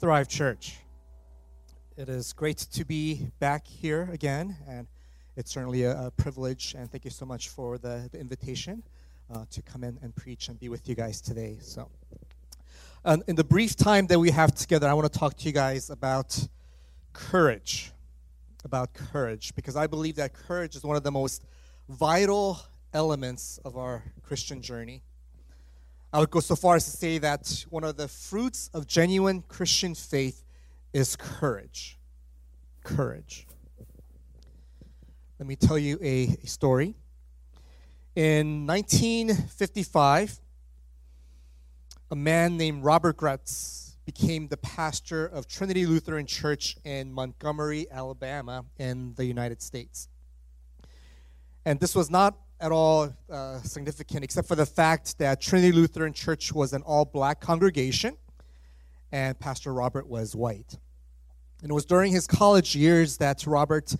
Thrive Church. It is great to be back here again, and it's certainly a, a privilege. And thank you so much for the, the invitation uh, to come in and preach and be with you guys today. So, in the brief time that we have together, I want to talk to you guys about courage. About courage, because I believe that courage is one of the most vital elements of our Christian journey. I would go so far as to say that one of the fruits of genuine Christian faith is courage. Courage. Let me tell you a, story. In 1955, a man named Robert Graetz became the pastor of Trinity Lutheran Church in Montgomery, Alabama, in the United States. And this was not at all uh, significant, except for the fact that Trinity Lutheran Church was an all black congregation and Pastor Robert was white. And it was during his college years that Robert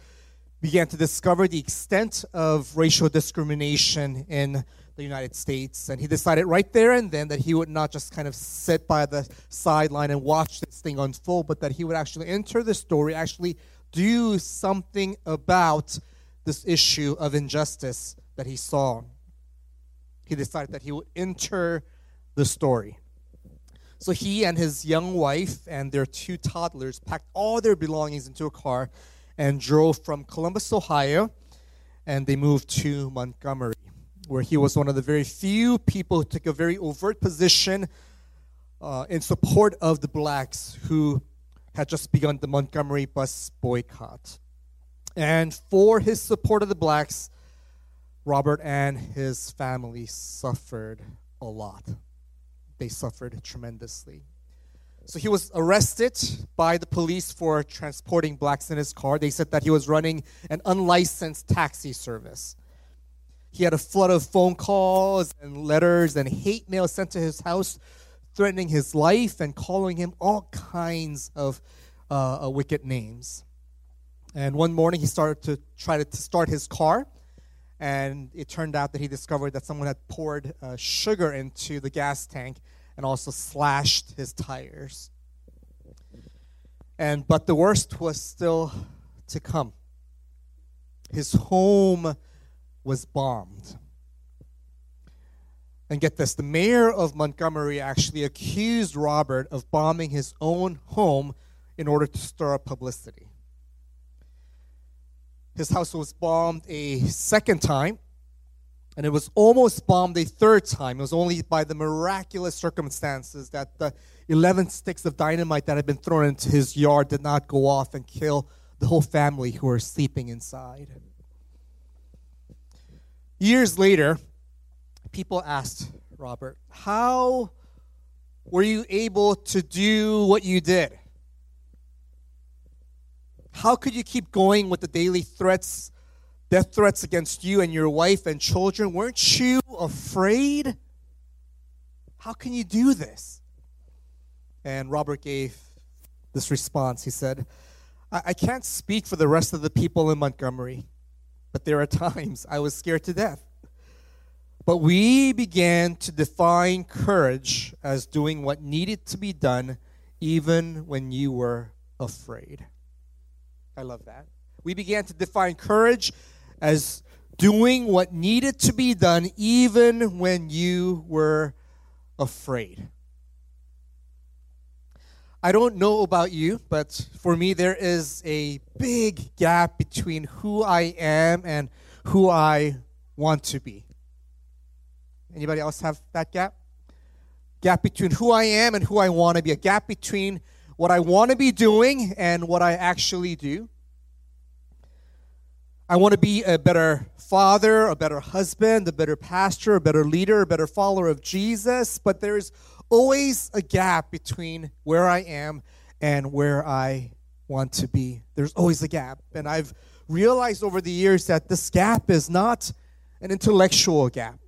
began to discover the extent of racial discrimination in the United States. And he decided right there and then that he would not just kind of sit by the sideline and watch this thing unfold, but that he would actually enter the story, actually do something about this issue of injustice that he saw. He decided that he would enter the story. So he and his young wife and their two toddlers packed all their belongings into a car and drove from Columbus, Ohio, and they moved to Montgomery, where he was one of the very few people who took a very overt position uh, in support of the blacks who had just begun the Montgomery bus boycott. And for his support of the blacks, Robert and his family suffered a lot. They suffered tremendously. So he was arrested by the police for transporting blacks in his car. They said that he was running an unlicensed taxi service. He had a flood of phone calls and letters and hate mail sent to his house, threatening his life and calling him all kinds of uh, uh wicked names. And one morning he started to try to start his car and it turned out that he discovered that someone had poured uh, sugar into the gas tank and also slashed his tires. And but the worst was still to come. His home was bombed. And get this, the mayor of Montgomery actually accused Robert of bombing his own home in order to stir up publicity. His house was bombed a second time, and it was almost bombed a third time. It was only by the miraculous circumstances that the 11 sticks of dynamite that had been thrown into his yard did not go off and kill the whole family who were sleeping inside. Years later, people asked Robert, How were you able to do what you did? How could you keep going with the daily threats, death threats against you and your wife and children? Weren't you afraid? How can you do this? And Robert gave this response. He said, I, I can't speak for the rest of the people in Montgomery, but there are times I was scared to death. But we began to define courage as doing what needed to be done, even when you were afraid. I love that. We began to define courage as doing what needed to be done even when you were afraid. I don't know about you, but for me, there is a big gap between who I am and who I want to be. Anybody else have that gap? Gap between who I am and who I want to be. A gap between what I want to be doing and what I actually do. I want to be a better father, a better husband, a better pastor, a better leader, a better follower of Jesus, but there's always a gap between where I am and where I want to be. There's always a gap. And I've realized over the years that this gap is not an intellectual gap.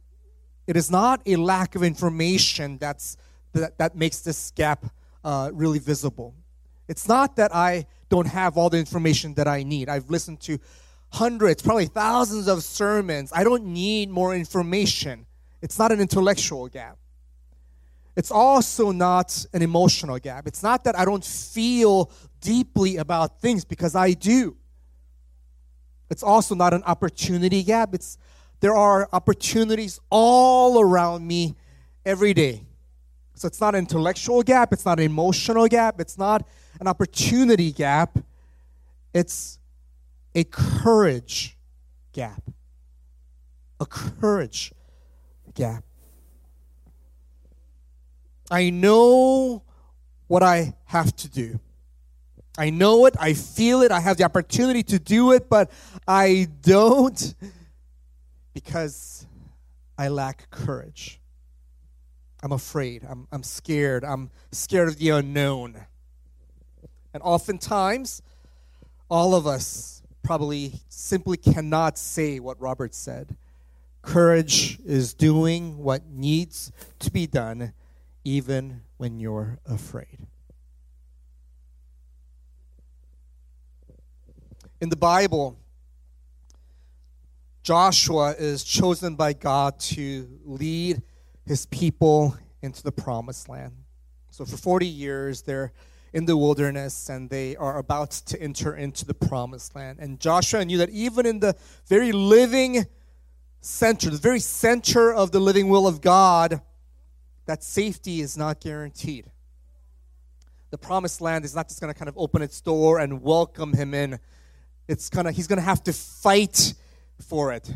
It is not a lack of information that's, that, that makes this gap uh, really visible. It's not that I don't have all the information that I need. I've listened to hundreds, probably thousands of sermons. I don't need more information. It's not an intellectual gap. It's also not an emotional gap. It's not that I don't feel deeply about things because I do. It's also not an opportunity gap. It's there are opportunities all around me every day. So it's not an intellectual gap, it's not an emotional gap, it's not an opportunity gap. It's a courage gap. A courage gap. I know what I have to do. I know it, I feel it, I have the opportunity to do it, but I don't because I lack courage. I'm afraid, I'm, I'm scared, I'm scared of the unknown. And oftentimes, all of us probably simply cannot say what Robert said. Courage is doing what needs to be done, even when you're afraid. in the Bible, Joshua is chosen by God to lead his people into the promised land. So for 40 years, they're in the wilderness and they are about to enter into the promised land. And Joshua knew that even in the very living center, the very center of the living will of God, that safety is not guaranteed. The promised land is not just going to kind of open its door and welcome him in it's gonna he's gonna have to fight for it.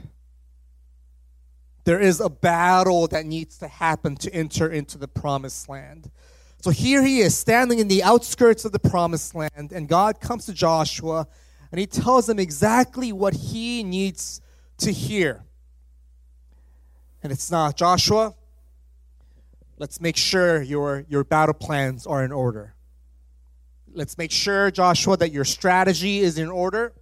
There is a battle that needs to happen to enter into the promised land. So here he is standing in the outskirts of the promised land, and God comes to Joshua and he tells him exactly what he needs to hear. And it's not, Joshua, let's make sure your, your battle plans are in order. Let's make sure, Joshua, that your strategy is in order.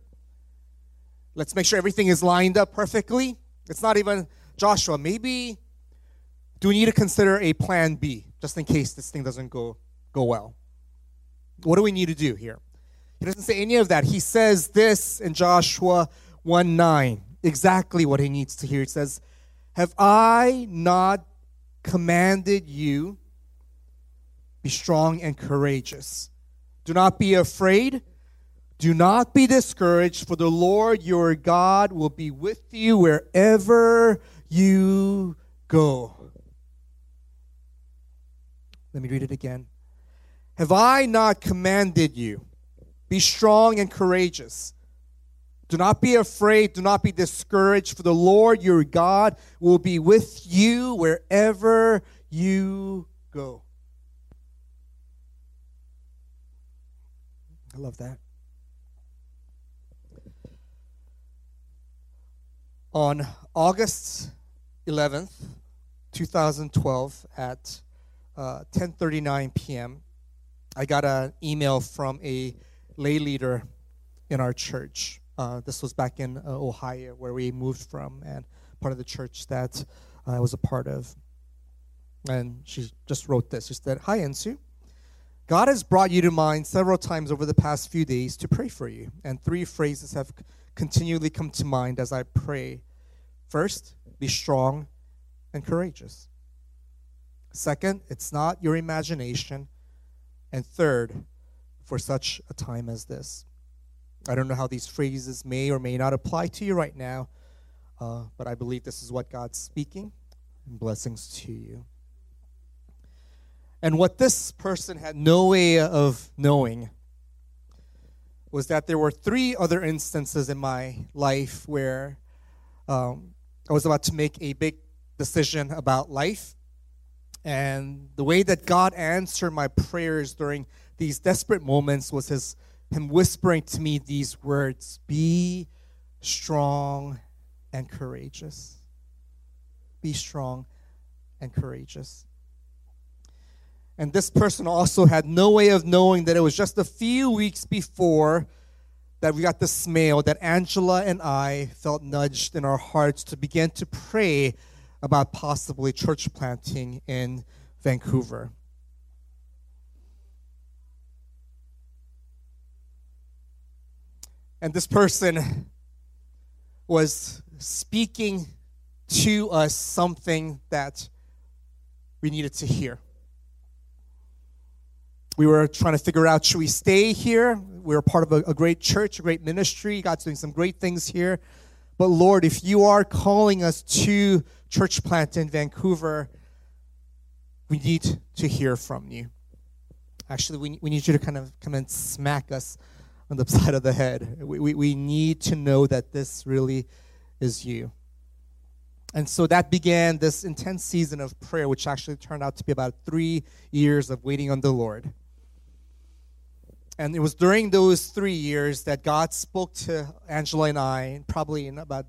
Let's make sure everything is lined up perfectly. It's not even Joshua. Maybe do we need to consider a plan B just in case this thing doesn't go go well? What do we need to do here? He doesn't say any of that. He says this in Joshua 1 9, exactly what he needs to hear. He says, Have I not commanded you? Be strong and courageous. Do not be afraid do not be discouraged, for the Lord your God will be with you wherever you go. Let me read it again. Have I not commanded you? Be strong and courageous. Do not be afraid. Do not be discouraged, for the Lord your God will be with you wherever you go. I love that. On August 11th, 2012, at uh, 10:39 p.m., I got an email from a lay leader in our church. Uh, this was back in uh, Ohio, where we moved from, and part of the church that I was a part of. And she just wrote this. She said, "Hi, Ensu. God has brought you to mind several times over the past few days to pray for you, and three phrases have continually come to mind as I pray. First, be strong and courageous. Second, it's not your imagination. And third, for such a time as this. I don't know how these phrases may or may not apply to you right now, uh, but I believe this is what God's speaking. And blessings to you. And what this person had no way of knowing was that there were three other instances in my life where um, I was about to make a big decision about life. And the way that God answered my prayers during these desperate moments was his, Him whispering to me these words Be strong and courageous. Be strong and courageous. And this person also had no way of knowing that it was just a few weeks before that we got this mail that Angela and I felt nudged in our hearts to begin to pray about possibly church planting in Vancouver. And this person was speaking to us something that we needed to hear. we were trying to figure out should we stay here? We were part of a, a great church, a great ministry. God's doing some great things here. But Lord, if you are calling us to church plant in Vancouver, we need to hear from you. Actually, we, we need you to kind of come and smack us on the side of the head. We, we, we need to know that this really is you. And so that began this intense season of prayer, which actually turned out to be about three years of waiting on the Lord. And it was during those three years that God spoke to Angela and I, probably in about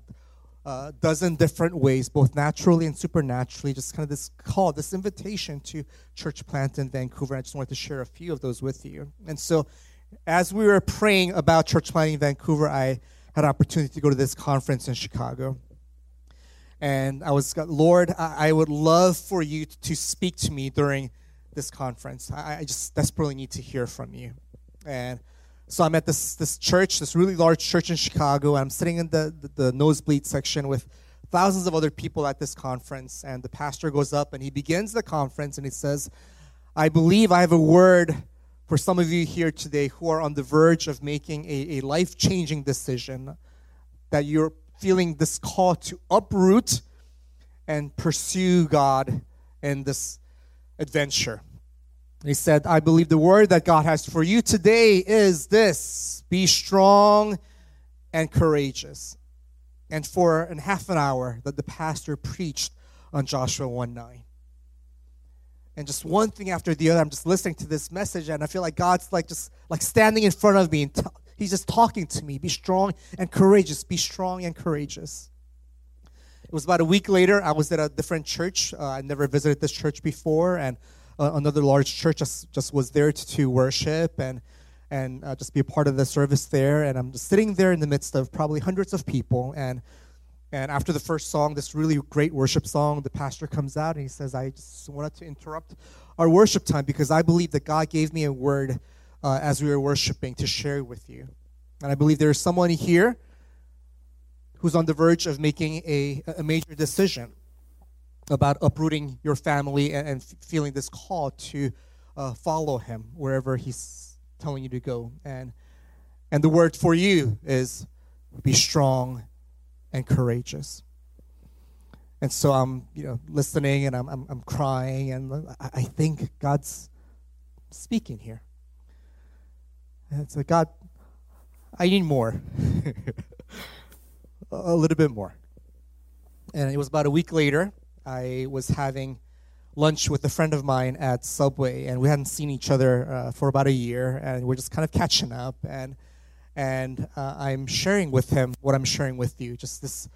uh, a dozen different ways, both naturally and supernaturally, just kind of this call, this invitation to church plant in Vancouver. I just wanted to share a few of those with you. And so as we were praying about church planting in Vancouver, I had an opportunity to go to this conference in Chicago. And I was, uh, Lord, I, would love for you to speak to me during this conference. I just desperately need to hear from you. And so I'm at this, this church, this really large church in Chicago, and I'm sitting in the, the, the nosebleed section with thousands of other people at this conference. And the pastor goes up and he begins the conference and he says, I believe I have a word for some of you here today who are on the verge of making a, a life changing decision, that you're feeling this call to uproot and pursue God in this adventure. He said, I believe the word that God has for you today is this. Be strong and courageous. And for an half an hour that the pastor preached on Joshua 1 9 and just one thing after the other i'm just listening to this message and i feel like god's like just like standing in front of me and t- he's just talking to me. Be strong and courageous. Be strong and courageous. It was about a week later i was at a different church. Uh, i never visited this church before and uh, another large church just, just was there to, to worship and and uh, just be a part of the service there. And i'm just sitting there in the midst of probably hundreds of people. And and after the first song, this really great worship song, the pastor comes out and he says, I just wanted to interrupt our worship time because I believe that God gave me a word uh, as we were worshiping to share with you. And I believe there is someone here who's on the verge of making a, a major decision about uprooting your family and, and feeling this call to uh, follow him wherever he's telling you to go. And, and the word for you is be strong and courageous. And so I'm, you know, listening and I'm, I'm, I'm crying, and I, I think God's speaking here. And it's like, God, I need more. a little bit more. And it was about a week later, I was having lunch with a friend of mine at Subway, and we hadn't seen each other uh, for about a year, and we're just kind of catching up. And and uh, I'm sharing with him what I'm sharing with you. Just this,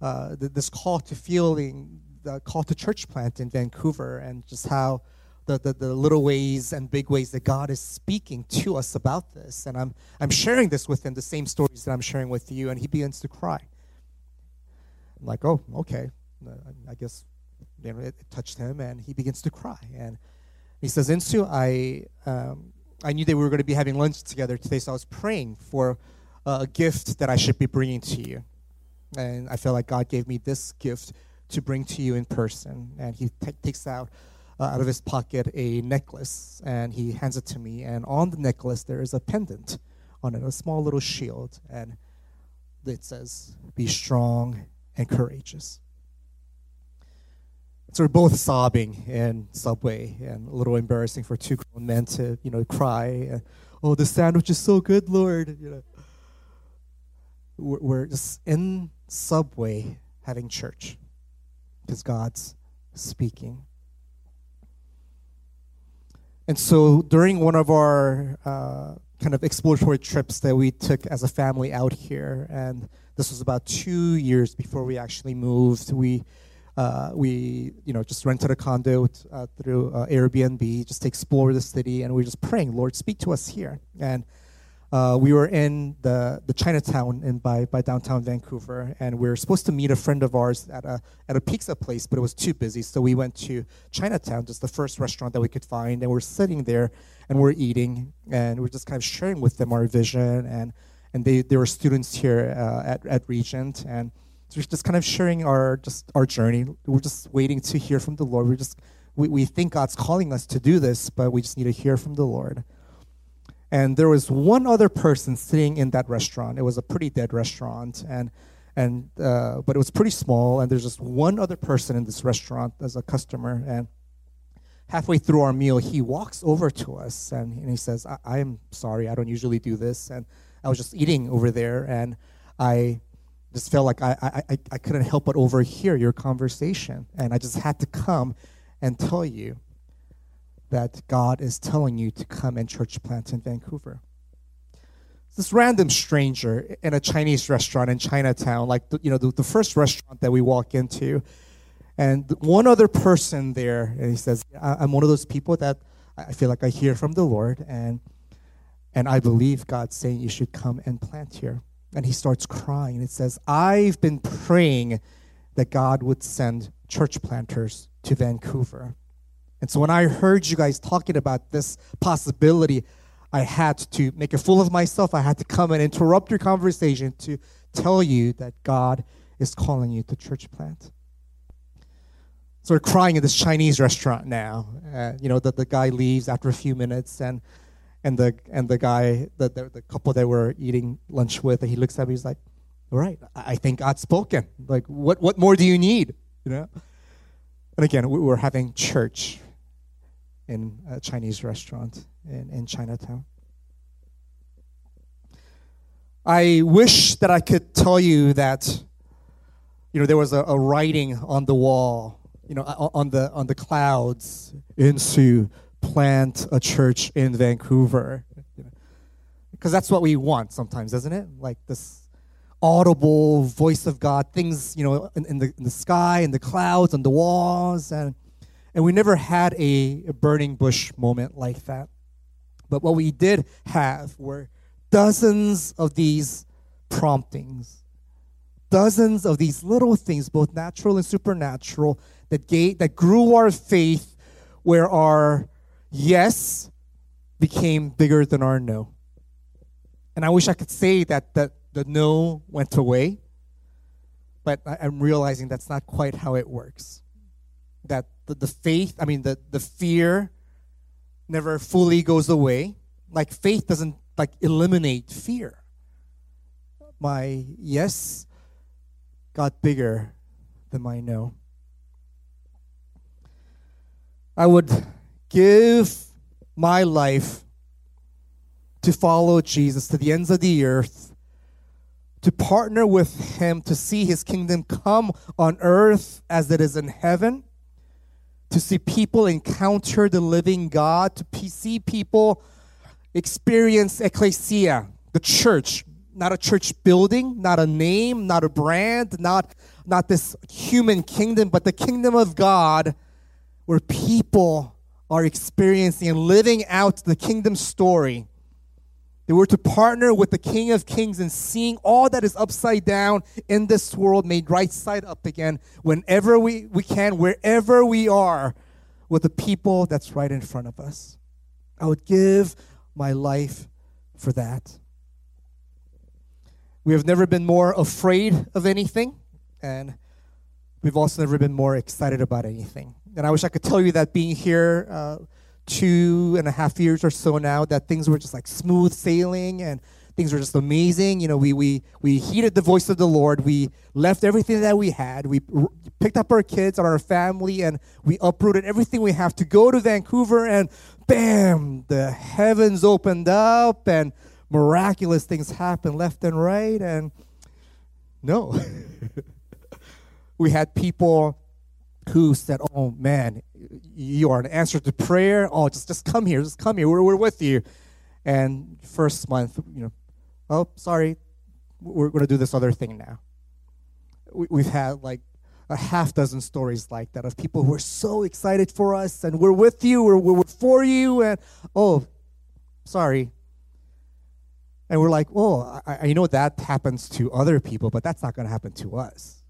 uh, this call to feeling, the call to church plant in Vancouver, and just how the, the, the, little ways and big ways that God is speaking to us about this. And I'm, I'm sharing this with him, the same stories that I'm sharing with you, and he begins to cry. I'm like, oh, okay. I guess you know, it, it touched him, and he begins to cry. And he says, Insu, I, um, I knew that we were going to be having lunch together today, so I was praying for a gift that I should be bringing to you. And I felt like God gave me this gift to bring to you in person. And he t- takes out uh, out of his pocket a necklace and he hands it to me. And on the necklace, there is a pendant on it, a small little shield. And it says, Be strong and courageous. So we're both sobbing in Subway and a little embarrassing for two grown men to, you know, cry. oh, the sandwich is so good, Lord. You know, we're just in Subway having church because God's speaking. And so during one of our uh, kind of exploratory trips that we took as a family out here, and this was about two years before we actually moved, we uh, we, you know, just rented a condo uh, through uh, Airbnb just to explore the city, and we are just praying, Lord, speak to us here. And uh, we were in the, the Chinatown in by, by downtown Vancouver, and we were supposed to meet a friend of ours at a at a pizza place, but it was too busy, so we went to Chinatown, just the first restaurant that we could find, and we're sitting there and we're eating, and we're just kind of sharing with them our vision, and and they, they were students here uh, at at Regent, and we're just kind of sharing our just our journey. We're just waiting to hear from the Lord. We're just we, we think God's calling us to do this, but we just need to hear from the Lord. And there was one other person sitting in that restaurant. It was a pretty dead restaurant, and and uh, but it was pretty small. And there's just one other person in this restaurant as a customer. And halfway through our meal, he walks over to us and, and he says, I, am sorry, I don't usually do this." And I was just eating over there, and I just felt like I, I, I couldn't help but overhear your conversation. And I just had to come and tell you that God is telling you to come and church plant in Vancouver. This random stranger in a Chinese restaurant in Chinatown, like the, you know the, the first restaurant that we walk into, and one other person there, and he says, "I'm one of those people that I feel like I hear from the Lord, and and I believe God's saying you should come and plant here." And he starts crying. It says, I've been praying that God would send church planters to Vancouver. And so when I heard you guys talking about this possibility, I had to make a fool of myself. I had to come and interrupt your conversation to tell you that God is calling you to church plant. So we're crying in this Chinese restaurant now. Uh, you know, that the guy leaves after a few minutes, and and the and the guy, the, the, the couple that we're eating lunch with, he looks at me, he's like, "All right, I think God's spoken. Like, what what more do you need?" You know. And again, we were having church in a Chinese restaurant in, in Chinatown. I wish that I could tell you that, you know, there was a, a writing on the wall, you know, on the on the clouds, into plant a church in Vancouver. Because that's what we want sometimes, isn't it? Like this audible voice of God, things, you know, in, in, the, in the sky, in the clouds, on the walls. And, and we never had a, a burning bush moment like that. But what we did have were dozens of these promptings, dozens of these little things, both natural and supernatural, that, gave, that grew our faith where our yes became bigger than our no. And I wish I could say that, that the no went away, but I, am realizing that's not quite how it works. That the, the faith, I mean, the, the fear never fully goes away. Like faith doesn't like eliminate fear. My yes got bigger than my no. I would give my life to follow Jesus to the ends of the earth, to partner with Him to see His kingdom come on earth as it is in heaven, to see people encounter the living God, to see people experience ecclesia, the church, not a church building, not a name, not a brand, not, not this human kingdom, but the kingdom of God where people are experiencing and living out the kingdom story. That we're to partner with the King of Kings and seeing all that is upside down in this world made right side up again whenever we, we can, wherever we are, with the people that's right in front of us. I would give my life for that. We have never been more afraid of anything, and we've also never been more excited about anything. And I wish I could tell you that being here uh, two and a half years or so now, that things were just like smooth sailing and things were just amazing. You know, we, we, we heeded the voice of the Lord. We left everything that we had. We r- picked up our kids and our family and we uprooted everything we have to go to Vancouver and bam, the heavens opened up and miraculous things happened left and right. And no, we had people who said, Oh man, you are an answer to prayer. Oh, just, just come here, just come here. We're, we're with you. And first month, you know, oh, sorry, we're going to do this other thing now. We, we've had like a half dozen stories like that of people who are so excited for us and we're with you, we're, we're for you, and oh, sorry. And we're like, oh, I, I know that happens to other people, but that's not going to happen to us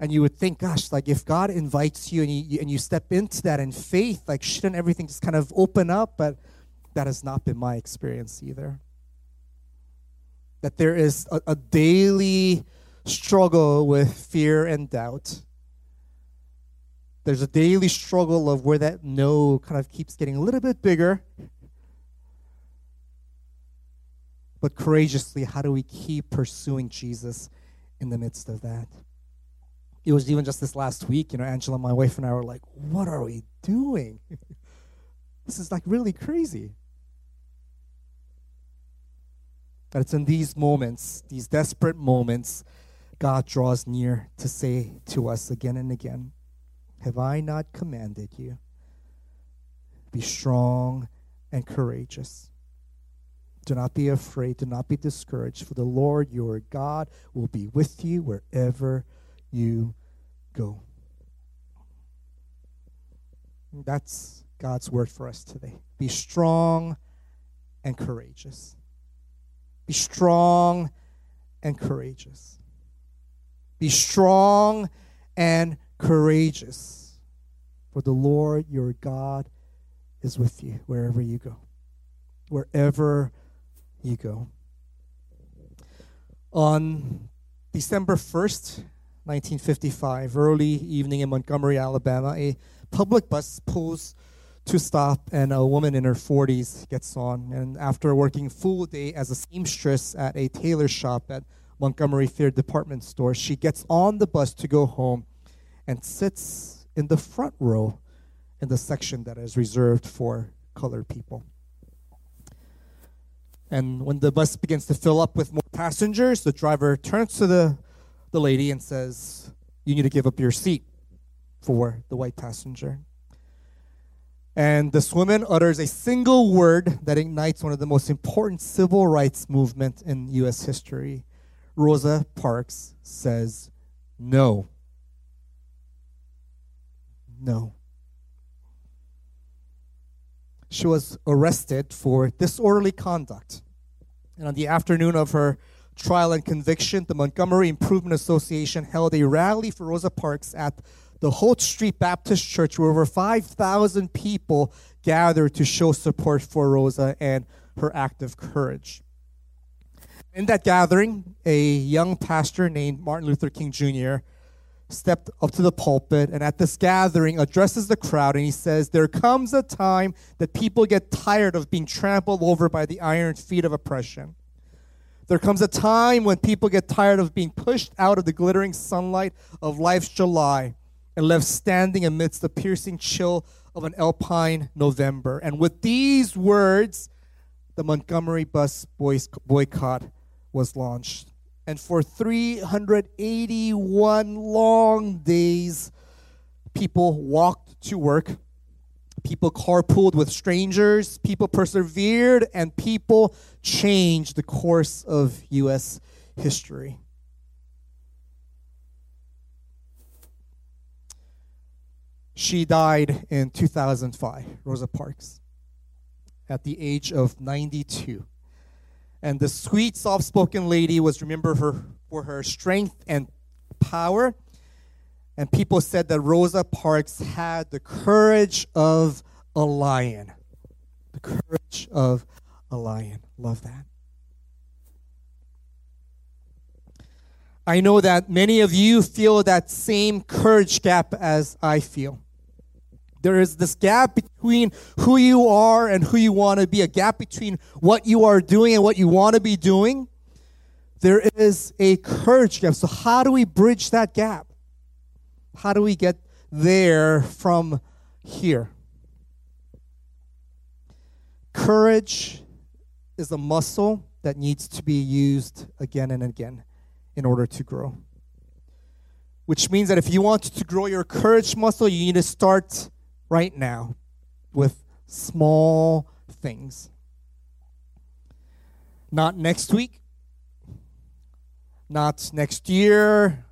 and you would think gosh like if god invites you and you and you step into that in faith like shouldn't everything just kind of open up but that has not been my experience either that there is a, a daily struggle with fear and doubt there's a daily struggle of where that no kind of keeps getting a little bit bigger. But courageously, how do we keep pursuing Jesus in the midst of that? It was even just this last week, you know, Angela, my wife, and I were like, what are we doing? this is like really crazy. But it's in these moments, these desperate moments, God draws near to say to us again and again, Have I not commanded you? Be strong and courageous. Do not be afraid, do not be discouraged, for the Lord your God will be with you wherever you go. That's God's word for us today. Be strong and courageous. Be strong and courageous. Be strong and courageous, for the Lord your God is with you wherever you go. Wherever you go. On December 1st, 1955, early evening in Montgomery, Alabama, a public bus pulls to stop, and a woman in her 40s gets on. And after working full day as a seamstress at a tailor shop at Montgomery Fair department store, she gets on the bus to go home and sits in the front row in the section that is reserved for colored people. And when the bus begins to fill up with more passengers, the driver turns to the, the lady and says, You need to give up your seat for the white passenger. And this woman utters a single word that ignites one of the most important civil rights movements in U.S. history. Rosa Parks says, No. No. She was arrested for disorderly conduct. And on the afternoon of her trial and conviction, the Montgomery Improvement Association held a rally for Rosa Parks at the Holt Street Baptist Church, where over 5,000 people gathered to show support for Rosa and her act of courage. In that gathering, a young pastor named Martin Luther King Jr. stepped up to the pulpit and at this gathering addresses the crowd and he says, There comes a time that people get tired of being trampled over by the iron feet of oppression. There comes a time when people get tired of being pushed out of the glittering sunlight of life's July and left standing amidst the piercing chill of an alpine November. And with these words, the Montgomery bus boycott was launched. And for 381 long days, people walked to work, people carpooled with strangers, people persevered, and people changed the course of U.S. history. She died in 2005, Rosa Parks, at the age of 92. And the sweet, soft spoken lady was remembered for her strength and power. And people said that Rosa Parks had the courage of a lion. The courage of a lion. Love that. I know that many of you feel that same courage gap as I feel. There is this gap between who you are and who you want to be, a gap between what you are doing and what you want to be doing. There is a courage gap. So, how do we bridge that gap? How do we get there from here? Courage is a muscle that needs to be used again and again in order to grow. Which means that if you want to grow your courage muscle, you need to start right now with small things. Not next week, not next year,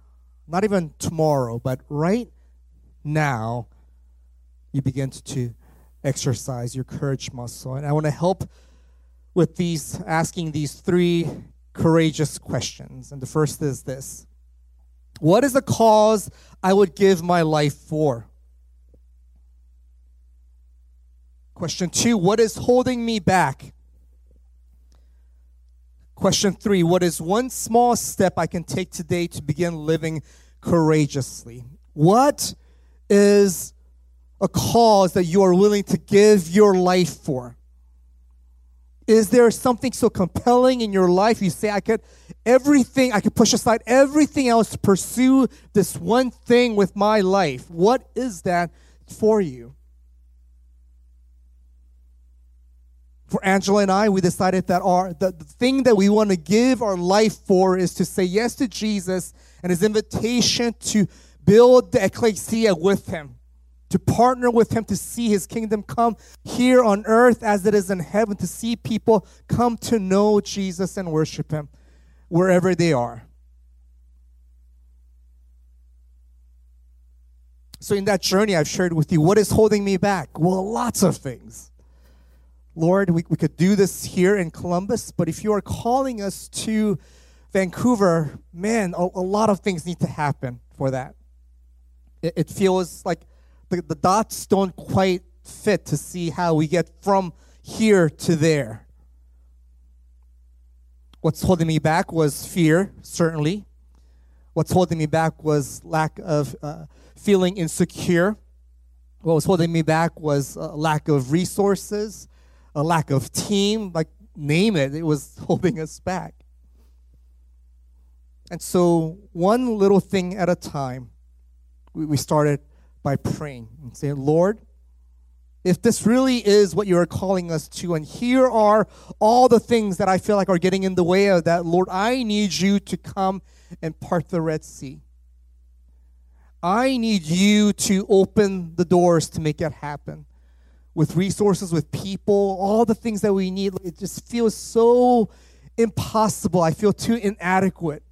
not even tomorrow, but right now, you begin to exercise your courage muscle. And I want to help with these, asking these three courageous questions. And the first is this What is the cause I would give my life for? Question two, what is holding me back? Question three, what is one small step I can take today to begin living courageously? What is a cause that you are willing to give your life for? Is there something so compelling in your life you say, I could everything, I could push aside everything else to pursue this one thing with my life? What is that for you? For Angela and I, we decided that our the, the thing that we want to give our life for is to say yes to Jesus and his invitation to build the ecclesia with him to partner with him to see his kingdom come here on earth as it is in heaven, to see people come to know Jesus and worship him wherever they are. So, in that journey, I've shared with you what is holding me back? Well, lots of things. Lord, we, we could do this here in Columbus, but if you are calling us to Vancouver, man, a, a lot of things need to happen for that. It, it feels like the, the dots don't quite fit to see how we get from here to there. What's holding me back was fear, certainly. What's holding me back was lack of uh, feeling insecure. What was holding me back was a lack of resources, a lack of team, like name it, it was holding us back. And so, one little thing at a time, we, started by praying and saying, Lord, if this really is what you are calling us to, and here are all the things that I feel like are getting in the way of that, Lord, I need you to come and part the Red Sea. I need you to open the doors to make it happen with resources, with people, all the things that we need. It just feels so impossible. I feel too inadequate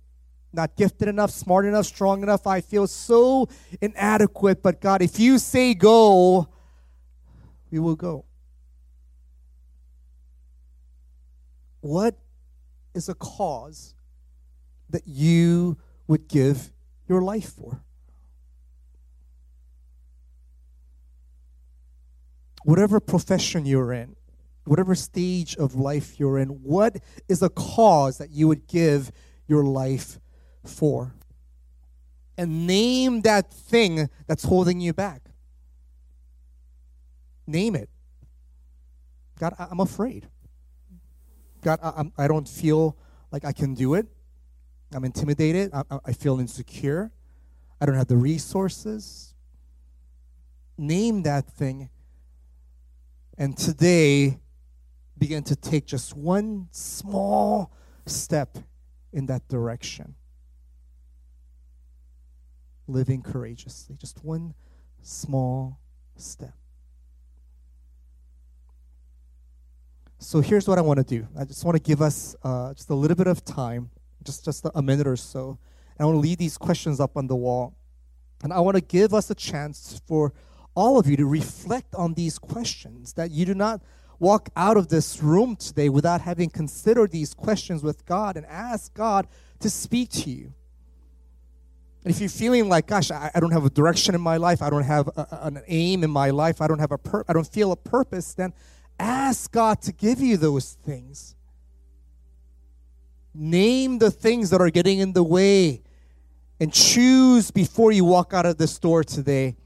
not gifted enough, smart enough, strong enough. I feel so inadequate. But God, if you say go, we will go. What is a cause that you would give your life for? Whatever profession you're in, whatever stage of life you're in, what is a cause that you would give your life for. And name that thing that's holding you back. Name it. God, I'm afraid. God, I, don't feel like I can do it. I'm intimidated. I feel insecure. I don't have the resources. Name that thing. And today, begin to take just one small step in that direction living courageously. Just one small step. So here's what I want to do. I just want to give us uh, just a little bit of time, just just a minute or so. And I want to leave these questions up on the wall, and I want to give us a chance for all of you to reflect on these questions. That you do not walk out of this room today without having considered these questions with God and ask God to speak to you. And if you're feeling like, gosh, I, I don't have a direction in my life, I don't have a, an aim in my life, I don't have a pur- I don't feel a purpose, then ask God to give you those things. Name the things that are getting in the way and choose before you walk out of this door today.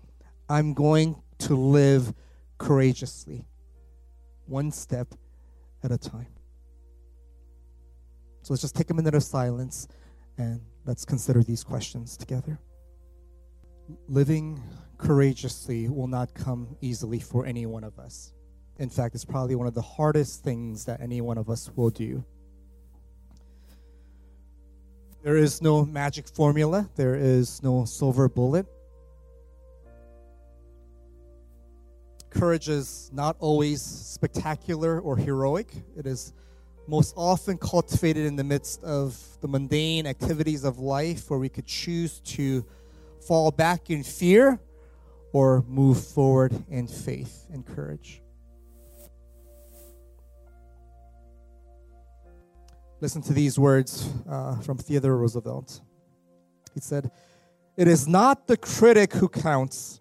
I'm going to live courageously, one step at a time. So let's just take a minute of silence and Let's consider these questions together. Living courageously will not come easily for any one of us. In fact, it's probably one of the hardest things that any one of us will do. There is no magic formula, there is no silver bullet. Courage is not always spectacular or heroic, it is most often cultivated in the midst of the mundane activities of life where we could choose to fall back in fear or move forward in faith and courage. Listen to these words uh, from Theodore Roosevelt. He said, It is not the critic who counts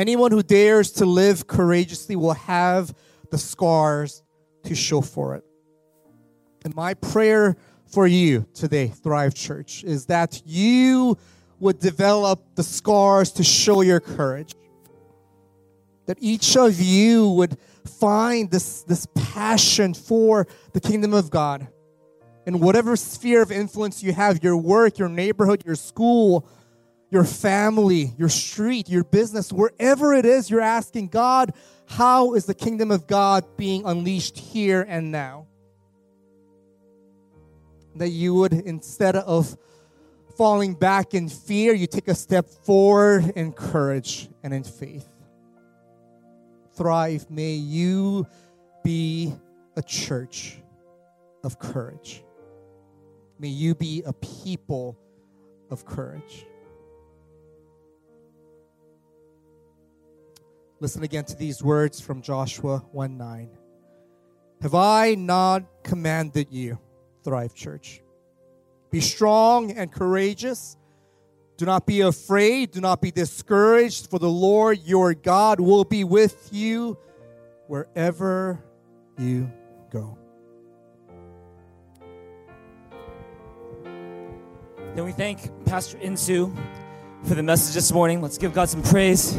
Anyone who dares to live courageously will have the scars to show for it. And my prayer for you today, Thrive Church, is that you would develop the scars to show your courage. That each of you would find this, this passion for the kingdom of God. In whatever sphere of influence you have your work, your neighborhood, your school, your family, your street, your business, wherever it is, you're asking God, how is the kingdom of God being unleashed here and now? that you would, instead of falling back in fear, you take a step forward in courage and in faith. Thrive. May you be a church of courage. May you be a people of courage. Listen again to these words from Joshua 1 9. Have I not commanded you? Thrive Church. Be strong and courageous. Do not be afraid. Do not be discouraged, for the Lord your God will be with you wherever you go. Then we thank Pastor Insu for the message this morning. Let's give God some praise.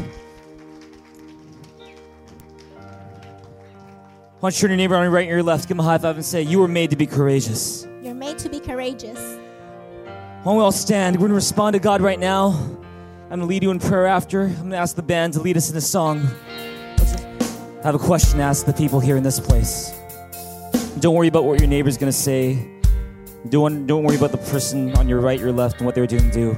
Why don't you turn your neighbor on your right and your left, give him a high five and say, You were made to be courageous. You're made to be courageous. Why don't we all stand? We're going to respond to God right now. I'm going to lead you in prayer after. I'm going to ask the band to lead us in a song. I have a question to ask the people here in this place. Don't worry about what your neighbor's going to say. Don't, don't worry about the person on your right, your left, and what they're doing. To do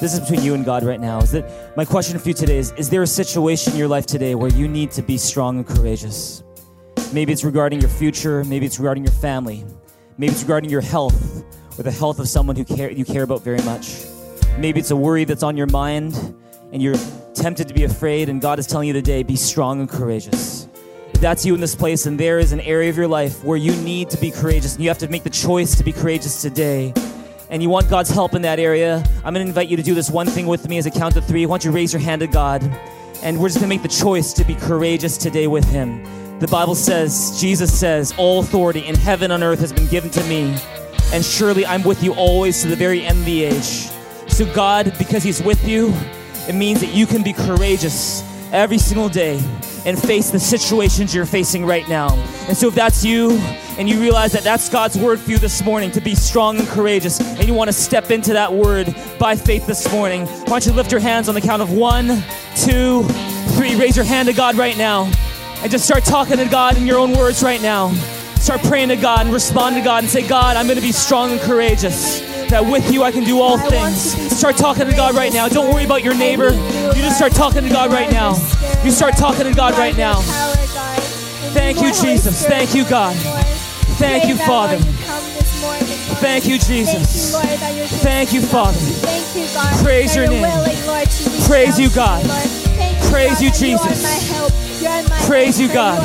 this is between you and God right now. Is that my question for you today? Is is there a situation in your life today where you need to be strong and courageous? Maybe it's regarding your future. Maybe it's regarding your family. Maybe it's regarding your health or the health of someone who care, you care about very much. Maybe it's a worry that's on your mind and you're tempted to be afraid, and God is telling you today be strong and courageous. If that's you in this place, and there is an area of your life where you need to be courageous, and you have to make the choice to be courageous today, and you want God's help in that area, I'm going to invite you to do this one thing with me as a count of three. I want you to raise your hand to God, and we're just going to make the choice to be courageous today with Him. The Bible says, Jesus says, All authority in heaven and earth has been given to me, and surely I'm with you always to the very end of the age. So, God, because He's with you, it means that you can be courageous every single day and face the situations you're facing right now. And so, if that's you and you realize that that's God's word for you this morning to be strong and courageous, and you want to step into that word by faith this morning, why don't you lift your hands on the count of one, two, three? Raise your hand to God right now and just start talking to God in your own words right now. Start praying to God and respond to God and say, God, I'm going to be strong and courageous. That with you I can do all things. Start talking to God right now. Don't worry about your neighbor. You just start talking to God right now. You start talking to God right now. Thank you, Jesus. Thank you, God. Thank you, Father. Thank you, Jesus. Thank you, Father. Praise your name. Praise you, God. Praise you, Jesus. Praise you, God.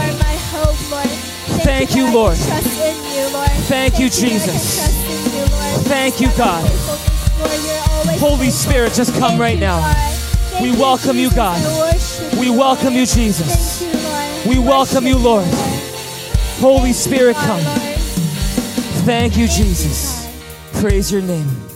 Thank you, Lord. Thank you, Jesus. Thank you, God. Holy Spirit, just come right now. We welcome you, God. We welcome you, Jesus. We welcome you, Lord. Holy Spirit, come. Thank you, Jesus. Praise your name.